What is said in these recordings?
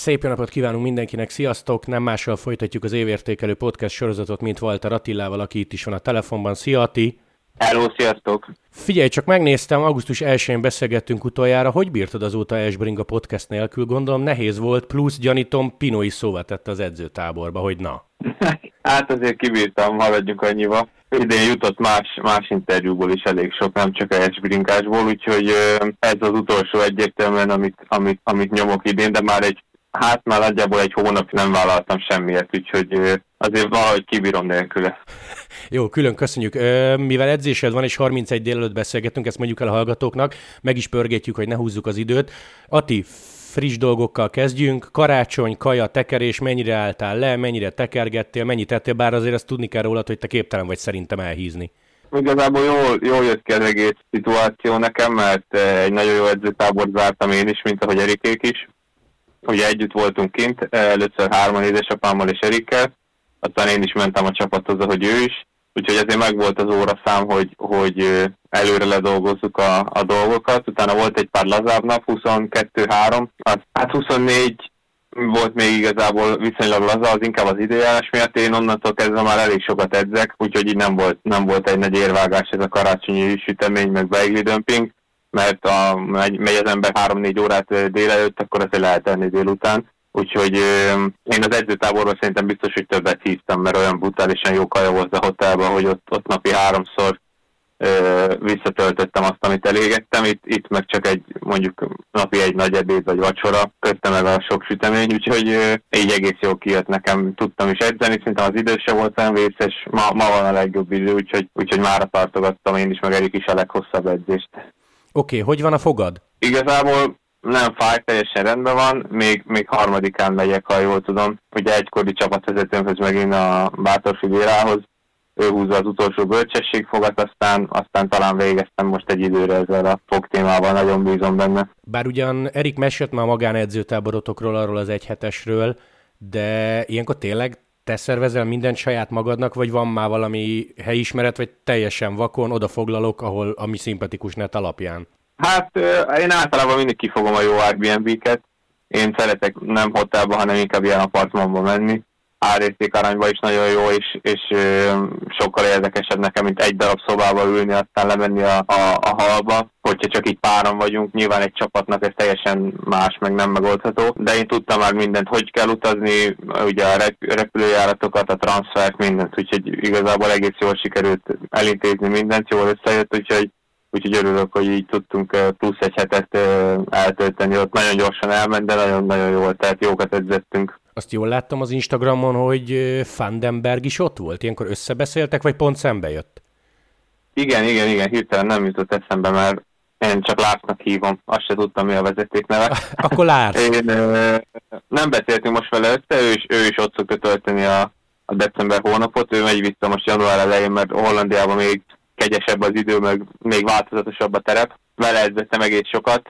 Szép jó napot kívánunk mindenkinek, sziasztok! Nem mással folytatjuk az évértékelő podcast sorozatot, mint Walter Attilával, aki itt is van a telefonban. Szia Ati! Hello, sziasztok! Figyelj, csak megnéztem, augusztus 1-én beszélgettünk utoljára, hogy bírtad azóta Esbring a podcast nélkül? Gondolom nehéz volt, plusz gyanítom, Pino is szóval tette az edzőtáborba, hogy na. hát azért kibírtam, maradjunk annyiba. Idén jutott más, más interjúból is elég sok, nem csak a Esbringásból, úgyhogy ez az utolsó egyértelműen, amit, amit, amit nyomok idén, de már egy Hát már nagyjából egy hónap nem vállaltam semmiért, úgyhogy azért valahogy kibírom nélküle. Jó, külön köszönjük. Mivel edzésed van, és 31 délelőtt beszélgetünk, ezt mondjuk el a hallgatóknak, meg is pörgetjük, hogy ne húzzuk az időt. Ati, friss dolgokkal kezdjünk. Karácsony, kaja, tekerés, mennyire álltál le, mennyire tekergettél, mennyit tettél, bár azért azt tudni kell rólad, hogy te képtelen vagy szerintem elhízni. Igazából jól, jól jött ki az egész szituáció nekem, mert egy nagyon jó edzőtábort zártam én is, mint ahogy Erikék is ugye együtt voltunk kint, először hárman édesapámmal és Erikkel, aztán én is mentem a csapathoz, hogy ő is, úgyhogy ezért megvolt az óraszám, hogy, hogy előre ledolgozzuk a, a dolgokat. Utána volt egy pár lazább nap, 22-3, hát 24 volt még igazából viszonylag laza, az inkább az időjárás miatt. Én onnantól kezdve már elég sokat edzek, úgyhogy így nem volt, nem volt egy nagy érvágás ez a karácsonyi sütemény, meg beigli dömping mert a, megy, az ember 3-4 órát délelőtt, akkor azért lehet tenni délután. Úgyhogy én az edzőtáborban szerintem biztos, hogy többet hívtam, mert olyan brutálisan jó kaja volt a hotelben, hogy ott, ott napi háromszor visszatöltöttem azt, amit elégettem. Itt, itt meg csak egy, mondjuk napi egy nagy ebéd vagy vacsora, kötte meg a sok sütemény, úgyhogy ö, így egész jó kijött nekem. Tudtam is edzeni, szerintem az idő se volt olyan vészes. Ma, ma van a legjobb idő, úgyhogy, úgyhogy mára tartogattam én is, meg Erik is a leghosszabb edzést. Oké, okay, hogy van a fogad? Igazából nem fáj, teljesen rendben van, még, még harmadikán megyek, ha jól tudom. Ugye egykori csapatvezetőmhöz megint a Bátorfi Bérához, ő húzza az utolsó bölcsességfogat, aztán, aztán talán végeztem most egy időre ezzel a fog témával, nagyon bízom benne. Bár ugyan Erik mesélt már magánedzőtáborotokról, arról az egyhetesről, de ilyenkor tényleg te szervezel mindent saját magadnak, vagy van már valami helyismeret, vagy teljesen vakon odafoglalok, ahol ami szimpatikus net alapján? Hát én általában mindig kifogom a jó Airbnb-ket. Én szeretek nem hotelba, hanem inkább ilyen apartmanba menni árérték arányban is nagyon jó, és, és sokkal érdekesebb nekem, mint egy darab szobába ülni, aztán lemenni a, a, a halba. Hogyha csak így páran vagyunk, nyilván egy csapatnak ez teljesen más, meg nem megoldható, de én tudtam már mindent, hogy kell utazni, ugye a repülőjáratokat, a transfert, mindent, úgyhogy igazából egész jól sikerült elintézni mindent, jól összejött, úgyhogy úgyhogy örülök, hogy így tudtunk plusz egy hetet eltölteni. Ott nagyon gyorsan elment, de nagyon-nagyon jó volt, tehát jókat edzettünk. Azt jól láttam az Instagramon, hogy Fandenberg is ott volt. Ilyenkor összebeszéltek, vagy pont szembe jött? Igen, igen, igen, hirtelen nem jutott eszembe, mert én csak Lásznak hívom, azt se tudtam, mi a vezeték neve. Akkor Lársz. Én, nem beszéltünk most vele össze, ő is, ő is ott szokta tölteni a, a december hónapot, ő megy vissza most január elején, mert Hollandiában még kegyesebb az idő, meg még változatosabb a terep. Vele edzettem egész sokat,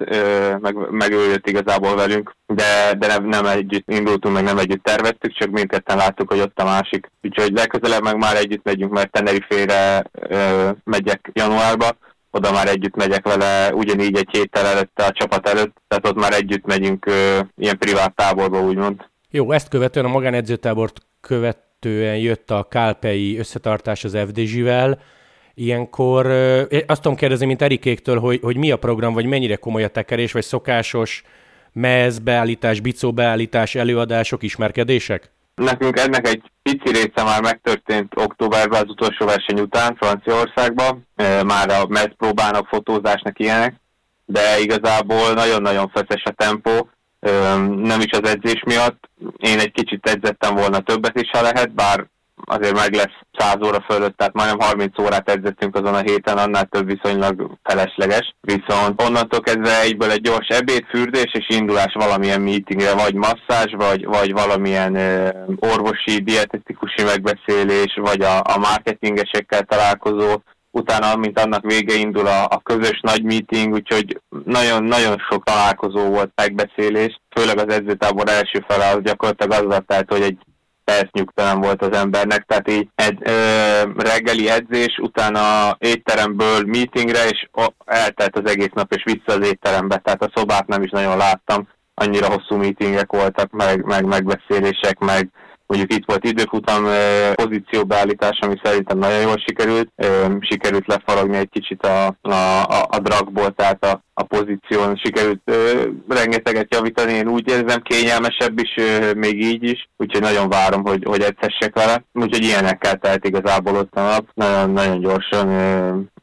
meg, meg ő jött igazából velünk, de, de nem, nem együtt indultunk, meg nem együtt terveztük, csak mindketten láttuk, hogy ott a másik. Úgyhogy legközelebb meg már együtt megyünk, mert Tenerifére megyek januárba, oda már együtt megyek vele, ugyanígy egy héttel előtte a csapat előtt, tehát ott már együtt megyünk ö, ilyen privát táborba, úgymond. Jó, ezt követően a magánedzőtábort követően jött a Kálpei összetartás az FDZ-vel, Ilyenkor azt tudom kérdezni, mint Erikéktől, hogy, hogy mi a program, vagy mennyire komoly a tekerés, vagy szokásos mez beállítás, bicó beállítás, előadások, ismerkedések? Nekünk ennek egy pici része már megtörtént októberben az utolsó verseny után Franciaországban, már a mez próbának, fotózásnak ilyenek, de igazából nagyon-nagyon feszes a tempó, nem is az edzés miatt. Én egy kicsit edzettem volna többet is, ha lehet, bár azért meg lesz 100 óra fölött, tehát majdnem 30 órát edzettünk azon a héten, annál több viszonylag felesleges. Viszont onnantól kezdve egyből egy gyors ebéd, fürdés és indulás valamilyen meetingre, vagy masszázs, vagy, vagy valamilyen ö, orvosi, dietetikusi megbeszélés, vagy a, a marketingesekkel találkozó, utána, mint annak vége indul a, a közös nagy meeting, úgyhogy nagyon-nagyon sok találkozó volt megbeszélés, főleg az edzőtábor első fele az gyakorlatilag az tehát, hogy egy nyugtalan volt az embernek, tehát így egy ö, reggeli edzés, utána étteremből meetingre, és eltelt az egész nap, és vissza az étterembe, tehát a szobát nem is nagyon láttam. annyira hosszú meetingek voltak, meg, meg megbeszélések, meg mondjuk itt volt időfutam pozícióbeállítás, ami szerintem nagyon jól sikerült. Sikerült lefaragni egy kicsit a, a, a, dragból, tehát a, a pozíción sikerült rengeteget javítani. Én úgy érzem kényelmesebb is, még így is, úgyhogy nagyon várom, hogy, hogy edzessek vele. Úgyhogy ilyenekkel telt igazából ott a nap. Nagyon, nagyon gyorsan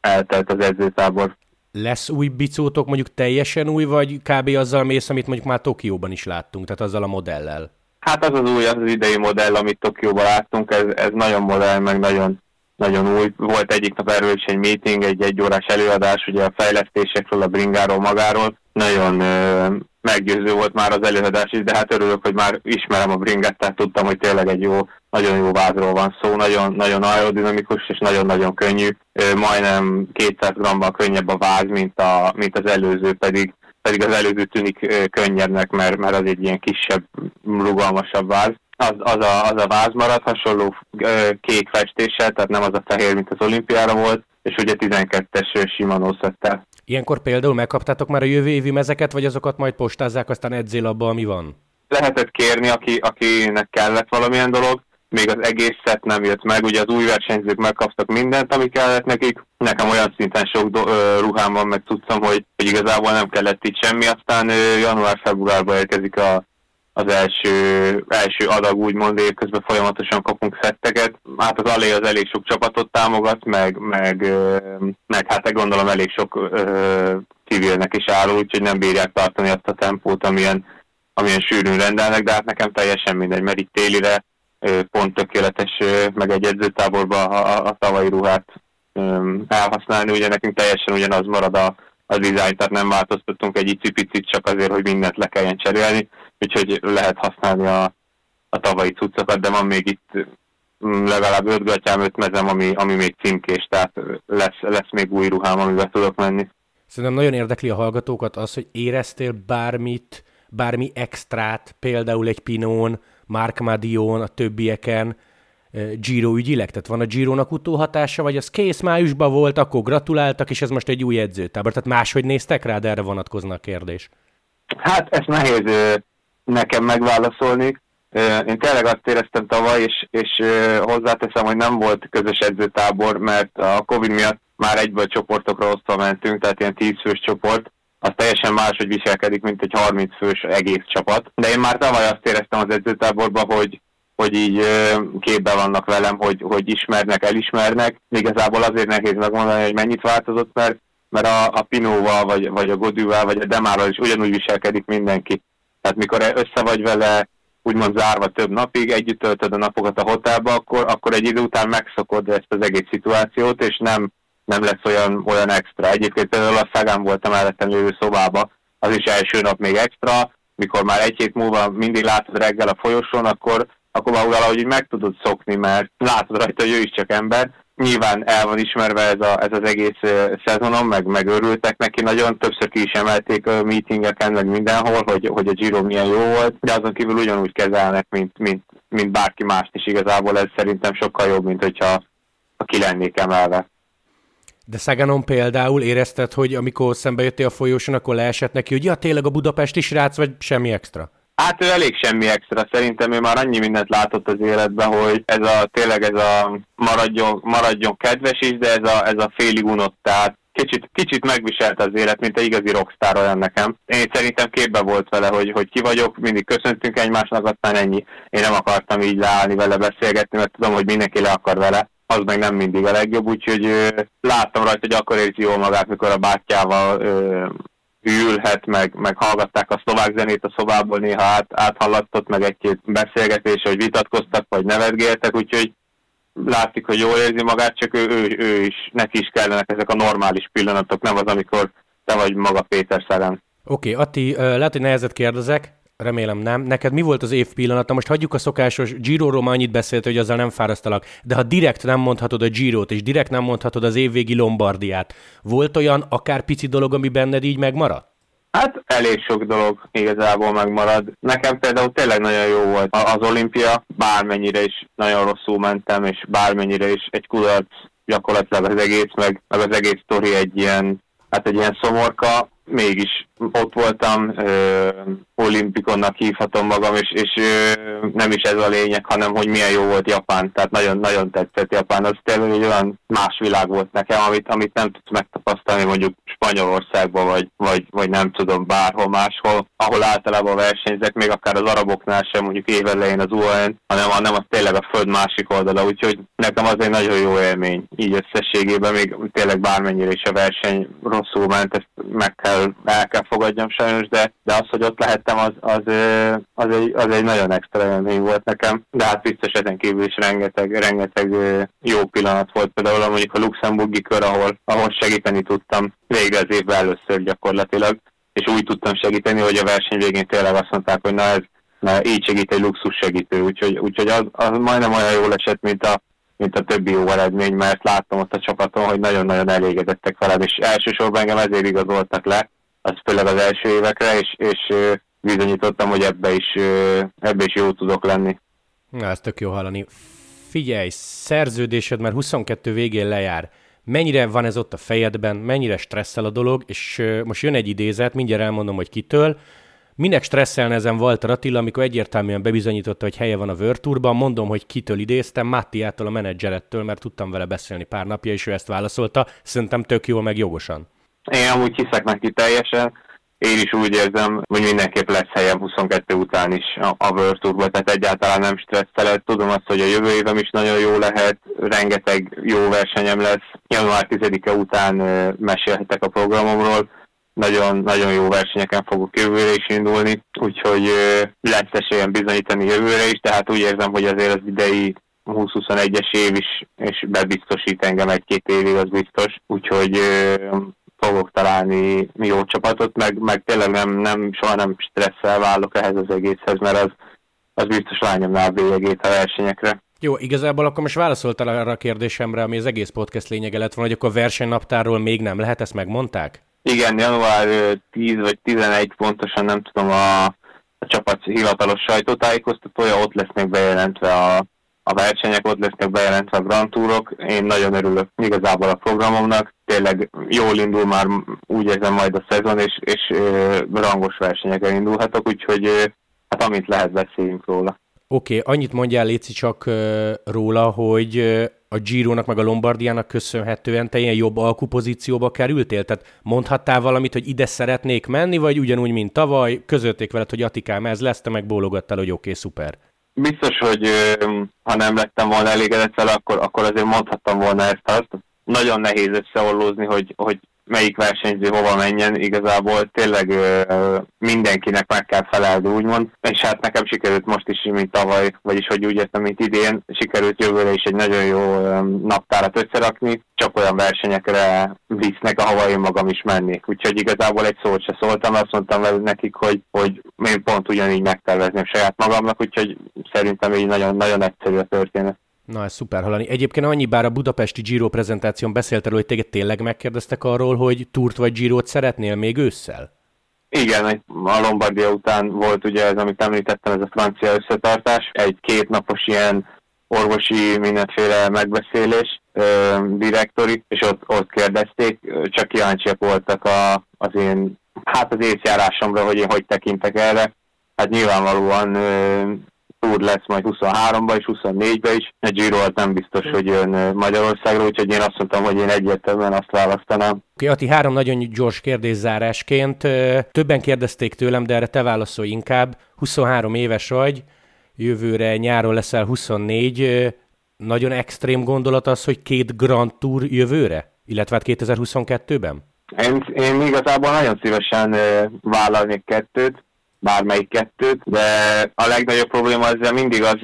eltelt az edzőtábor. Lesz új bicótok, mondjuk teljesen új, vagy kb. azzal mész, amit mondjuk már Tokióban is láttunk, tehát azzal a modellel? Hát az az új, az az idei modell, amit Tokióban láttunk, ez, ez nagyon modell, meg nagyon, nagyon új. Volt egyik nap erről is egy meeting, egy egyórás előadás, ugye a fejlesztésekről, a bringáról magáról. Nagyon ö, meggyőző volt már az előadás is, de hát örülök, hogy már ismerem a bringát, tehát tudtam, hogy tényleg egy jó, nagyon jó vázról van szó, nagyon, nagyon aerodinamikus és nagyon-nagyon könnyű. Ö, majdnem 200 g könnyebb a váz, mint, a, mint az előző, pedig pedig az előző tűnik könnyebbnek, mert, mert az egy ilyen kisebb, rugalmasabb váz. Az, az, a, az a váz marad hasonló kék festéssel, tehát nem az a fehér, mint az olimpiára volt, és ugye 12-es Shimano szettel. Ilyenkor például megkaptátok már a jövő évi mezeket, vagy azokat majd postázzák, aztán edzél abba, ami van? Lehetett kérni, aki, akinek kellett valamilyen dolog, még az egész szett nem jött meg, ugye az új versenyzők megkaptak mindent, ami kellett nekik. Nekem olyan szinten sok do- ruhám van, meg tudtam, hogy, hogy igazából nem kellett itt semmi, aztán január-februárban érkezik a, az első, első adag, úgymond évközben folyamatosan kapunk szetteket. Hát az Alé az elég sok csapatot támogat, meg, meg, meg hát gondolom elég sok civilnek is áll, úgyhogy nem bírják tartani azt a tempót, amilyen, amilyen sűrűn rendelnek, de hát nekem teljesen mindegy, mert itt télire pont tökéletes, meg egy edzőtáborban a, a tavalyi ruhát elhasználni, ugye nekünk teljesen ugyanaz marad a, a dizájn, tehát nem változtattunk egy icipicit csak azért, hogy mindent le kelljen cserélni, úgyhogy lehet használni a, a tavalyi cuccokat, de van még itt legalább öt gatyám, öt mezem, ami, ami még címkés, tehát lesz, lesz még új ruhám, amivel tudok menni. Szerintem nagyon érdekli a hallgatókat az, hogy éreztél bármit, bármi extrát, például egy pinón, Mark Madion, a többieken, Giro ügyileg? Tehát van a Gironak utóhatása, vagy az kész májusban volt, akkor gratuláltak, és ez most egy új edzőtábor. Tehát máshogy néztek rá, de erre vonatkozna a kérdés. Hát ezt nehéz nekem megválaszolni. Én tényleg azt éreztem tavaly, és, és hozzáteszem, hogy nem volt közös edzőtábor, mert a Covid miatt már egyből csoportokra osztva mentünk, tehát ilyen tízfős csoport, az teljesen máshogy viselkedik, mint egy 30 fős egész csapat. De én már tavaly azt éreztem az edzőtáborban, hogy, hogy így képbe vannak velem, hogy, hogy ismernek, elismernek. Igazából azért nehéz megmondani, hogy mennyit változott, mert, mert a, a Pinóval, vagy, vagy a Godűvel, vagy a Demárral is ugyanúgy viselkedik mindenki. Tehát mikor össze vagy vele úgymond zárva több napig, együtt töltöd a napokat a hotelba, akkor, akkor egy idő után megszokod ezt az egész szituációt, és nem, nem lesz olyan, olyan extra. Egyébként például a Szagán volt a mellettem lévő szobába, az is első nap még extra, mikor már egy hét múlva mindig látod reggel a folyosón, akkor, akkor már valahogy meg tudod szokni, mert látod rajta, hogy ő is csak ember. Nyilván el van ismerve ez, a, ez az egész szezonom, meg, meg örültek neki nagyon, többször ki is emelték a meetingeken, meg mindenhol, hogy, hogy a Giro milyen jó volt, de azon kívül ugyanúgy kezelnek, mint, mint, mint bárki mást is igazából, ez szerintem sokkal jobb, mint hogyha a ki lennék emelve. De Szaganon például érezted, hogy amikor szembe jöttél a folyóson, akkor leesett neki, hogy ja, tényleg a budapesti srác, vagy semmi extra? Hát ő elég semmi extra. Szerintem ő már annyi mindent látott az életben, hogy ez a, tényleg ez a maradjon, maradjon kedves is, de ez a, ez a félig unott, tehát kicsit, kicsit megviselte az élet, mint egy igazi rockstar olyan nekem. Én szerintem képbe volt vele, hogy, hogy ki vagyok, mindig köszöntünk egymásnak, aztán ennyi. Én nem akartam így leállni vele beszélgetni, mert tudom, hogy mindenki le akar vele az meg nem mindig a legjobb, úgyhogy ö, láttam rajta, hogy akkor érzi jól magát, mikor a bátyjával ö, ülhet, meg, meg hallgatták a szlovák zenét a szobából, néha át, áthallatott, meg egy-két beszélgetés, hogy vitatkoztak, vagy nevetgéltek, úgyhogy látszik, hogy jól érzi magát, csak ő, ő, ő is, neki is kellenek ezek a normális pillanatok, nem az, amikor te vagy maga Péter Szeren. Oké, okay, Atti, lehet, hogy nehezet kérdezek, Remélem nem. Neked mi volt az év pillanata? Most hagyjuk a szokásos Giro-ról, annyit beszélt, hogy azzal nem fárasztalak. De ha direkt nem mondhatod a Girot, és direkt nem mondhatod az évvégi Lombardiát, volt olyan akár pici dolog, ami benned így megmaradt? Hát elég sok dolog igazából megmarad. Nekem például tényleg nagyon jó volt az olimpia, bármennyire is nagyon rosszul mentem, és bármennyire is egy kudarc gyakorlatilag az egész, meg, meg az egész sztori egy ilyen, hát egy ilyen szomorka, mégis ott voltam, ö, olimpikonnak hívhatom magam, és, és ö, nem is ez a lényeg, hanem hogy milyen jó volt Japán. Tehát nagyon-nagyon tetszett Japán. Az tényleg egy olyan más világ volt nekem, amit, amit nem tudsz megtapasztalni mondjuk Spanyolországban, vagy, vagy, vagy nem tudom, bárhol máshol, ahol általában versenyzek, még akár az araboknál sem, mondjuk évelején az UN, hanem, hanem az tényleg a föld másik oldala. Úgyhogy nekem az egy nagyon jó élmény, így összességében, még tényleg bármennyire is a verseny rosszul ment, ezt meg kell, el kell fogadjam sajnos, de, de az, hogy ott lehettem, az, az, az, egy, az egy nagyon extra élmény volt nekem. De hát biztos ezen kívül is rengeteg, rengeteg jó pillanat volt. Például mondjuk a luxemburgi kör, ahol, ahol segíteni tudtam végre az évben először gyakorlatilag, és úgy tudtam segíteni, hogy a verseny végén tényleg azt mondták, hogy na ez na, így segít egy luxus segítő, úgyhogy, úgyhogy az, az majdnem olyan jól esett, mint a, mint a többi jó eredmény, mert láttam ott a csapaton, hogy nagyon-nagyon elégedettek velem, és elsősorban engem ezért igazoltak le, az főleg az első évekre, és, és bizonyítottam, hogy ebbe is, ebbe is jó tudok lenni. Na, ez tök jó hallani. Figyelj, szerződésed már 22 végén lejár. Mennyire van ez ott a fejedben, mennyire stresszel a dolog, és most jön egy idézet, mindjárt elmondom, hogy kitől. Minek stresszelne ezen Walter Attila, amikor egyértelműen bebizonyította, hogy helye van a World Tourban, mondom, hogy kitől idéztem, Mattiától a menedzserettől, mert tudtam vele beszélni pár napja, és ő ezt válaszolta. Szerintem tök jól, meg jogosan. Én amúgy hiszek neki teljesen. Én is úgy érzem, hogy mindenképp lesz helyem 22 után is a, a World Tourba, tehát egyáltalán nem stresszelet. Tudom azt, hogy a jövő évem is nagyon jó lehet, rengeteg jó versenyem lesz. Január 10-e után mesélhetek a programomról, nagyon, nagyon jó versenyeken fogok jövőre is indulni, úgyhogy lesz esélyem bizonyítani jövőre is, tehát úgy érzem, hogy azért az idei 20-21-es év is, és bebiztosít engem egy-két évig, az biztos. Úgyhogy fogok találni jó csapatot, meg, meg tényleg nem, nem, soha nem stresszel válok ehhez az egészhez, mert az, az biztos rányomná a bélyegét a versenyekre. Jó, igazából akkor most válaszoltál arra a kérdésemre, ami az egész podcast lényege lett volna, hogy akkor a versenynaptárról még nem lehet, ezt megmondták? Igen, január 10 vagy 11 pontosan nem tudom a, a csapat hivatalos sajtótájékoztatója, ott lesznek bejelentve a, a versenyek, ott lesznek bejelentve a Grand Tourok. Én nagyon örülök igazából a programomnak. Tényleg jól indul már, úgy érzem majd a szezon, és, és rangos versenyeken indulhatok, úgyhogy hát amit lehet, beszéljünk róla. Oké, okay, annyit mondjál Léci csak uh, róla, hogy uh, a Gironak meg a Lombardiának köszönhetően te ilyen jobb alkupozícióba kerültél? Tehát mondhattál valamit, hogy ide szeretnék menni, vagy ugyanúgy, mint tavaly, közölték veled, hogy Atikám ez lesz, te meg bólogattál, hogy oké, okay, szuper. Biztos, hogy ha nem lettem volna elégedett vele, akkor, akkor azért mondhattam volna ezt azt. Nagyon nehéz összeollózni, hogy, hogy melyik versenyző hova menjen, igazából tényleg ö, mindenkinek meg kell felelni, úgymond. És hát nekem sikerült most is, mint tavaly, vagyis hogy úgy értem, mint idén, sikerült jövőre is egy nagyon jó ö, naptárat összerakni, csak olyan versenyekre visznek, ahova én magam is mennék. Úgyhogy igazából egy szót se szóltam, azt mondtam velük nekik, hogy, hogy én pont ugyanígy megtervezném saját magamnak, úgyhogy szerintem így nagyon, nagyon egyszerű a történet. Na, ez szuper hallani. Egyébként annyi bár a budapesti Giro prezentáción beszéltél, hogy téged tényleg megkérdeztek arról, hogy túrt vagy Girot szeretnél még ősszel? Igen, a Lombardia után volt ugye ez, amit említettem, ez a francia összetartás. Egy kétnapos ilyen orvosi mindenféle megbeszélés, ö, direktori, és ott, ott kérdezték, csak kíváncsiak voltak a, az én, hát az észjárásomra, hogy én hogy tekintek erre. Hát nyilvánvalóan ö, túr lesz majd 23-ba és 24-be is. A Giro nem biztos, hogy jön Magyarországra, úgyhogy én azt mondtam, hogy én egyértelműen azt választanám. Oké, Ati, három nagyon gyors kérdészárásként. Többen kérdezték tőlem, de erre te válaszolj inkább. 23 éves vagy, jövőre nyáron leszel 24. Nagyon extrém gondolat az, hogy két Grand Tour jövőre? Illetve hát 2022-ben? Én, én igazából nagyon szívesen vállalnék kettőt bármelyik kettőt, de a legnagyobb probléma ezzel mindig az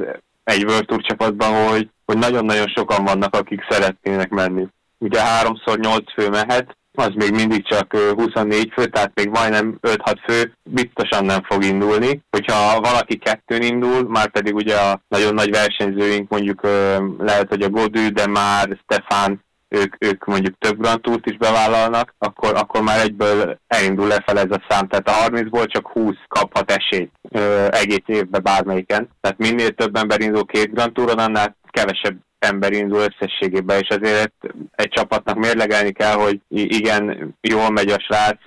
egy World Tour csapatban, hogy, hogy nagyon-nagyon sokan vannak, akik szeretnének menni. Ugye háromszor nyolc fő mehet, az még mindig csak 24 fő, tehát még majdnem 5-6 fő biztosan nem fog indulni. Hogyha valaki kettőn indul, már pedig ugye a nagyon nagy versenyzőink, mondjuk lehet, hogy a Godű, de már Stefan ők, ők mondjuk több Grand Tourt is bevállalnak, akkor, akkor már egyből elindul lefelé ez a szám. Tehát a 30-ból csak 20 kaphat esélyt ö, egész évben bármelyiken. Tehát minél több ember indul két Grand Touron, annál kevesebb ember indul összességében, és azért egy csapatnak mérlegelni kell, hogy igen, jól megy a srác,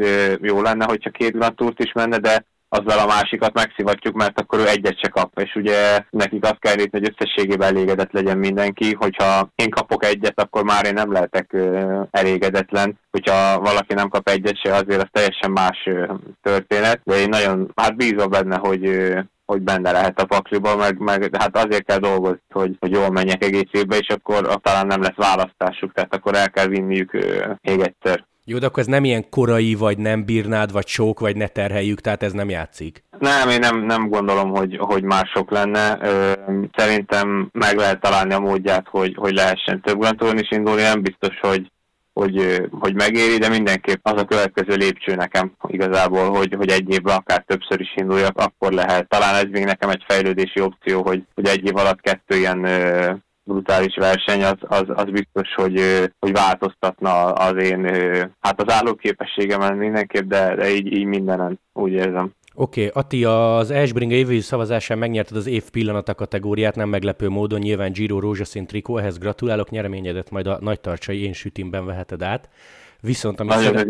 jó lenne, hogyha két Grand is menne, de azzal a másikat megszivatjuk, mert akkor ő egyet se kap, és ugye nekik azt kell nézni, hogy összességében elégedett legyen mindenki, hogyha én kapok egyet, akkor már én nem lehetek elégedetlen, hogyha valaki nem kap egyet se, azért az teljesen más történet, de én nagyon, hát bízom benne, hogy hogy benne lehet a pakliba, meg, meg hát azért kell dolgozni, hogy, hogy jól menjek egész évbe, és akkor talán nem lesz választásuk, tehát akkor el kell vinniük még egyszer. Jó, de akkor ez nem ilyen korai, vagy nem bírnád, vagy sok, vagy ne terheljük, tehát ez nem játszik. Nem, én nem, nem gondolom, hogy, hogy mások lenne. Szerintem meg lehet találni a módját, hogy, hogy lehessen több Grand is indulni. Nem biztos, hogy, hogy, hogy megéri, de mindenképp az a következő lépcső nekem igazából, hogy, hogy egy évben akár többször is induljak, akkor lehet. Talán ez még nekem egy fejlődési opció, hogy, hogy egy év alatt kettő ilyen brutális verseny, az, az, az biztos, hogy, hogy változtatna az én, hát az állóképességemen mindenképp, de, de így, így mindenen, úgy érzem. Oké, okay, Ati, az Esbringa évi szavazásán megnyerted az év pillanata kategóriát, nem meglepő módon, nyilván Giro rózsaszín trikó, ehhez gratulálok, nyereményedet majd a nagy tartsai én sütimben veheted át. Viszont, amit szeret...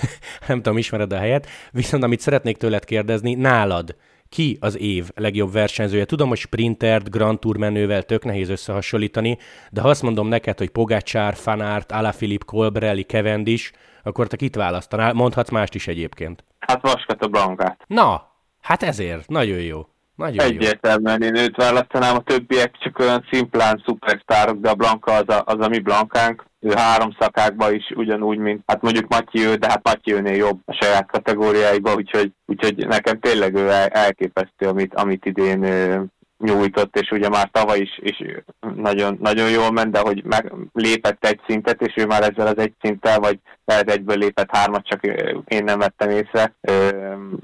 nem tudom, ismered a helyet, viszont amit szeretnék tőled kérdezni, nálad ki az év legjobb versenyzője? Tudom, hogy sprintert, Grand Tour menővel tök nehéz összehasonlítani, de ha azt mondom neked, hogy Pogácsár, Fanart, Alaphilipp, Colbrelli, Cavendish, akkor te kit választanál? Mondhatsz mást is egyébként. Hát Vaskat a Blankát. Na, hát ezért. Nagyon jó. Nagyon Egyértelműen én őt választanám, a többiek csak olyan szimplán szupersztárok, de a Blanka az a, az a mi Blankánk. Ő három szakákban is ugyanúgy, mint hát mondjuk Matyi de hát Matyi őnél jobb a saját kategóriáiba, úgyhogy, úgyhogy nekem tényleg ő elképesztő, amit, amit idén nyújtott, és ugye már tavaly is, is nagyon, nagyon jól ment, de hogy meg lépett egy szintet, és ő már ezzel az egy szinttel, vagy lehet egyből lépett hármat, csak én nem vettem észre,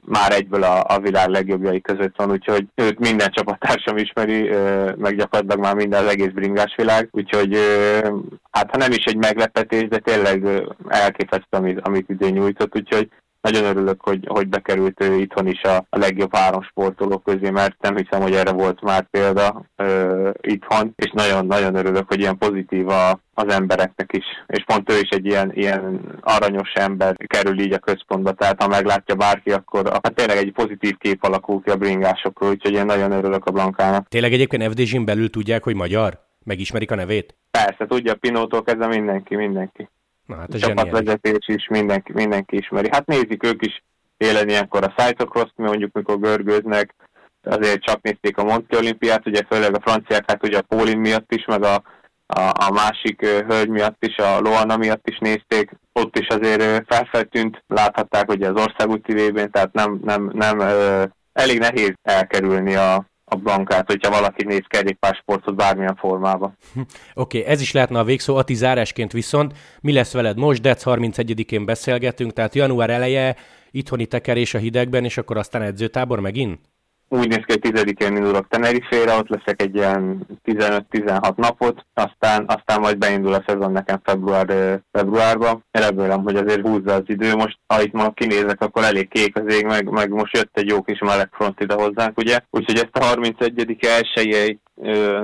már egyből a, a világ legjobbjai között van, úgyhogy őt minden csapattársam ismeri, meg gyakorlatilag már minden az egész bringás világ, úgyhogy hát ha nem is egy meglepetés, de tényleg elképesztő, amit, amit idén nyújtott, úgyhogy nagyon örülök, hogy, hogy bekerült ő itthon is a, a legjobb három sportoló közé, mert nem hiszem, hogy erre volt már példa ö, itthon, és nagyon-nagyon örülök, hogy ilyen pozitív a, az embereknek is. És pont ő is egy ilyen, ilyen aranyos ember kerül így a központba, tehát ha meglátja bárki, akkor hát tényleg egy pozitív kép alakul ki a bringásokról, úgyhogy én nagyon örülök a Blankának. Tényleg egyébként FDZ-n belül tudják, hogy magyar? Megismerik a nevét? Persze, tudja, Pinótól kezdve mindenki, mindenki. Na, hát a csapatvezetés is mindenki, mindenki ismeri. Hát nézik ők is élen ilyenkor a cyclocross mondjuk mikor görgőznek, azért csak nézték a Monti olimpiát, ugye főleg a franciák, hát ugye a Pólin miatt is, meg a, a, a másik hölgy miatt is, a Loana miatt is nézték, ott is azért felfeltűnt, láthatták ugye az országúti vében, tehát nem, nem, nem elég nehéz elkerülni a, a bankát, hogyha valaki néz kerékpársportot bármilyen formában. Oké, okay, ez is lehetne a végszó. Ati zárásként viszont mi lesz veled most? Dec 31-én beszélgetünk, tehát január eleje, itthoni tekerés a hidegben, és akkor aztán edzőtábor megint? Úgy néz ki, hogy tizedikén indulok Tenerifére, ott leszek egy ilyen 15-16 napot, aztán, aztán majd beindul a szezon nekem február, februárban. Remélem, hogy azért húzza az idő. Most, ha itt ma kinézek, akkor elég kék az ég, meg, meg most jött egy jó kis melegfront ide hozzánk, ugye? Úgyhogy ezt a 31. elsőjei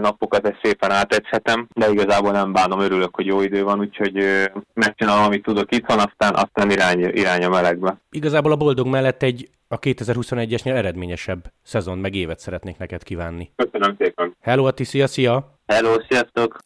napokat ezt szépen átegyhetem, de igazából nem bánom, örülök, hogy jó idő van, úgyhogy megcsinálom, amit tudok itt, itthon, aztán, aztán irány, irány a melegbe. Igazából a boldog mellett egy a 2021-esnél eredményesebb szezon meg évet szeretnék neked kívánni. Köszönöm szépen. Hello, Ati, szia, szia! Hello, sziasztok!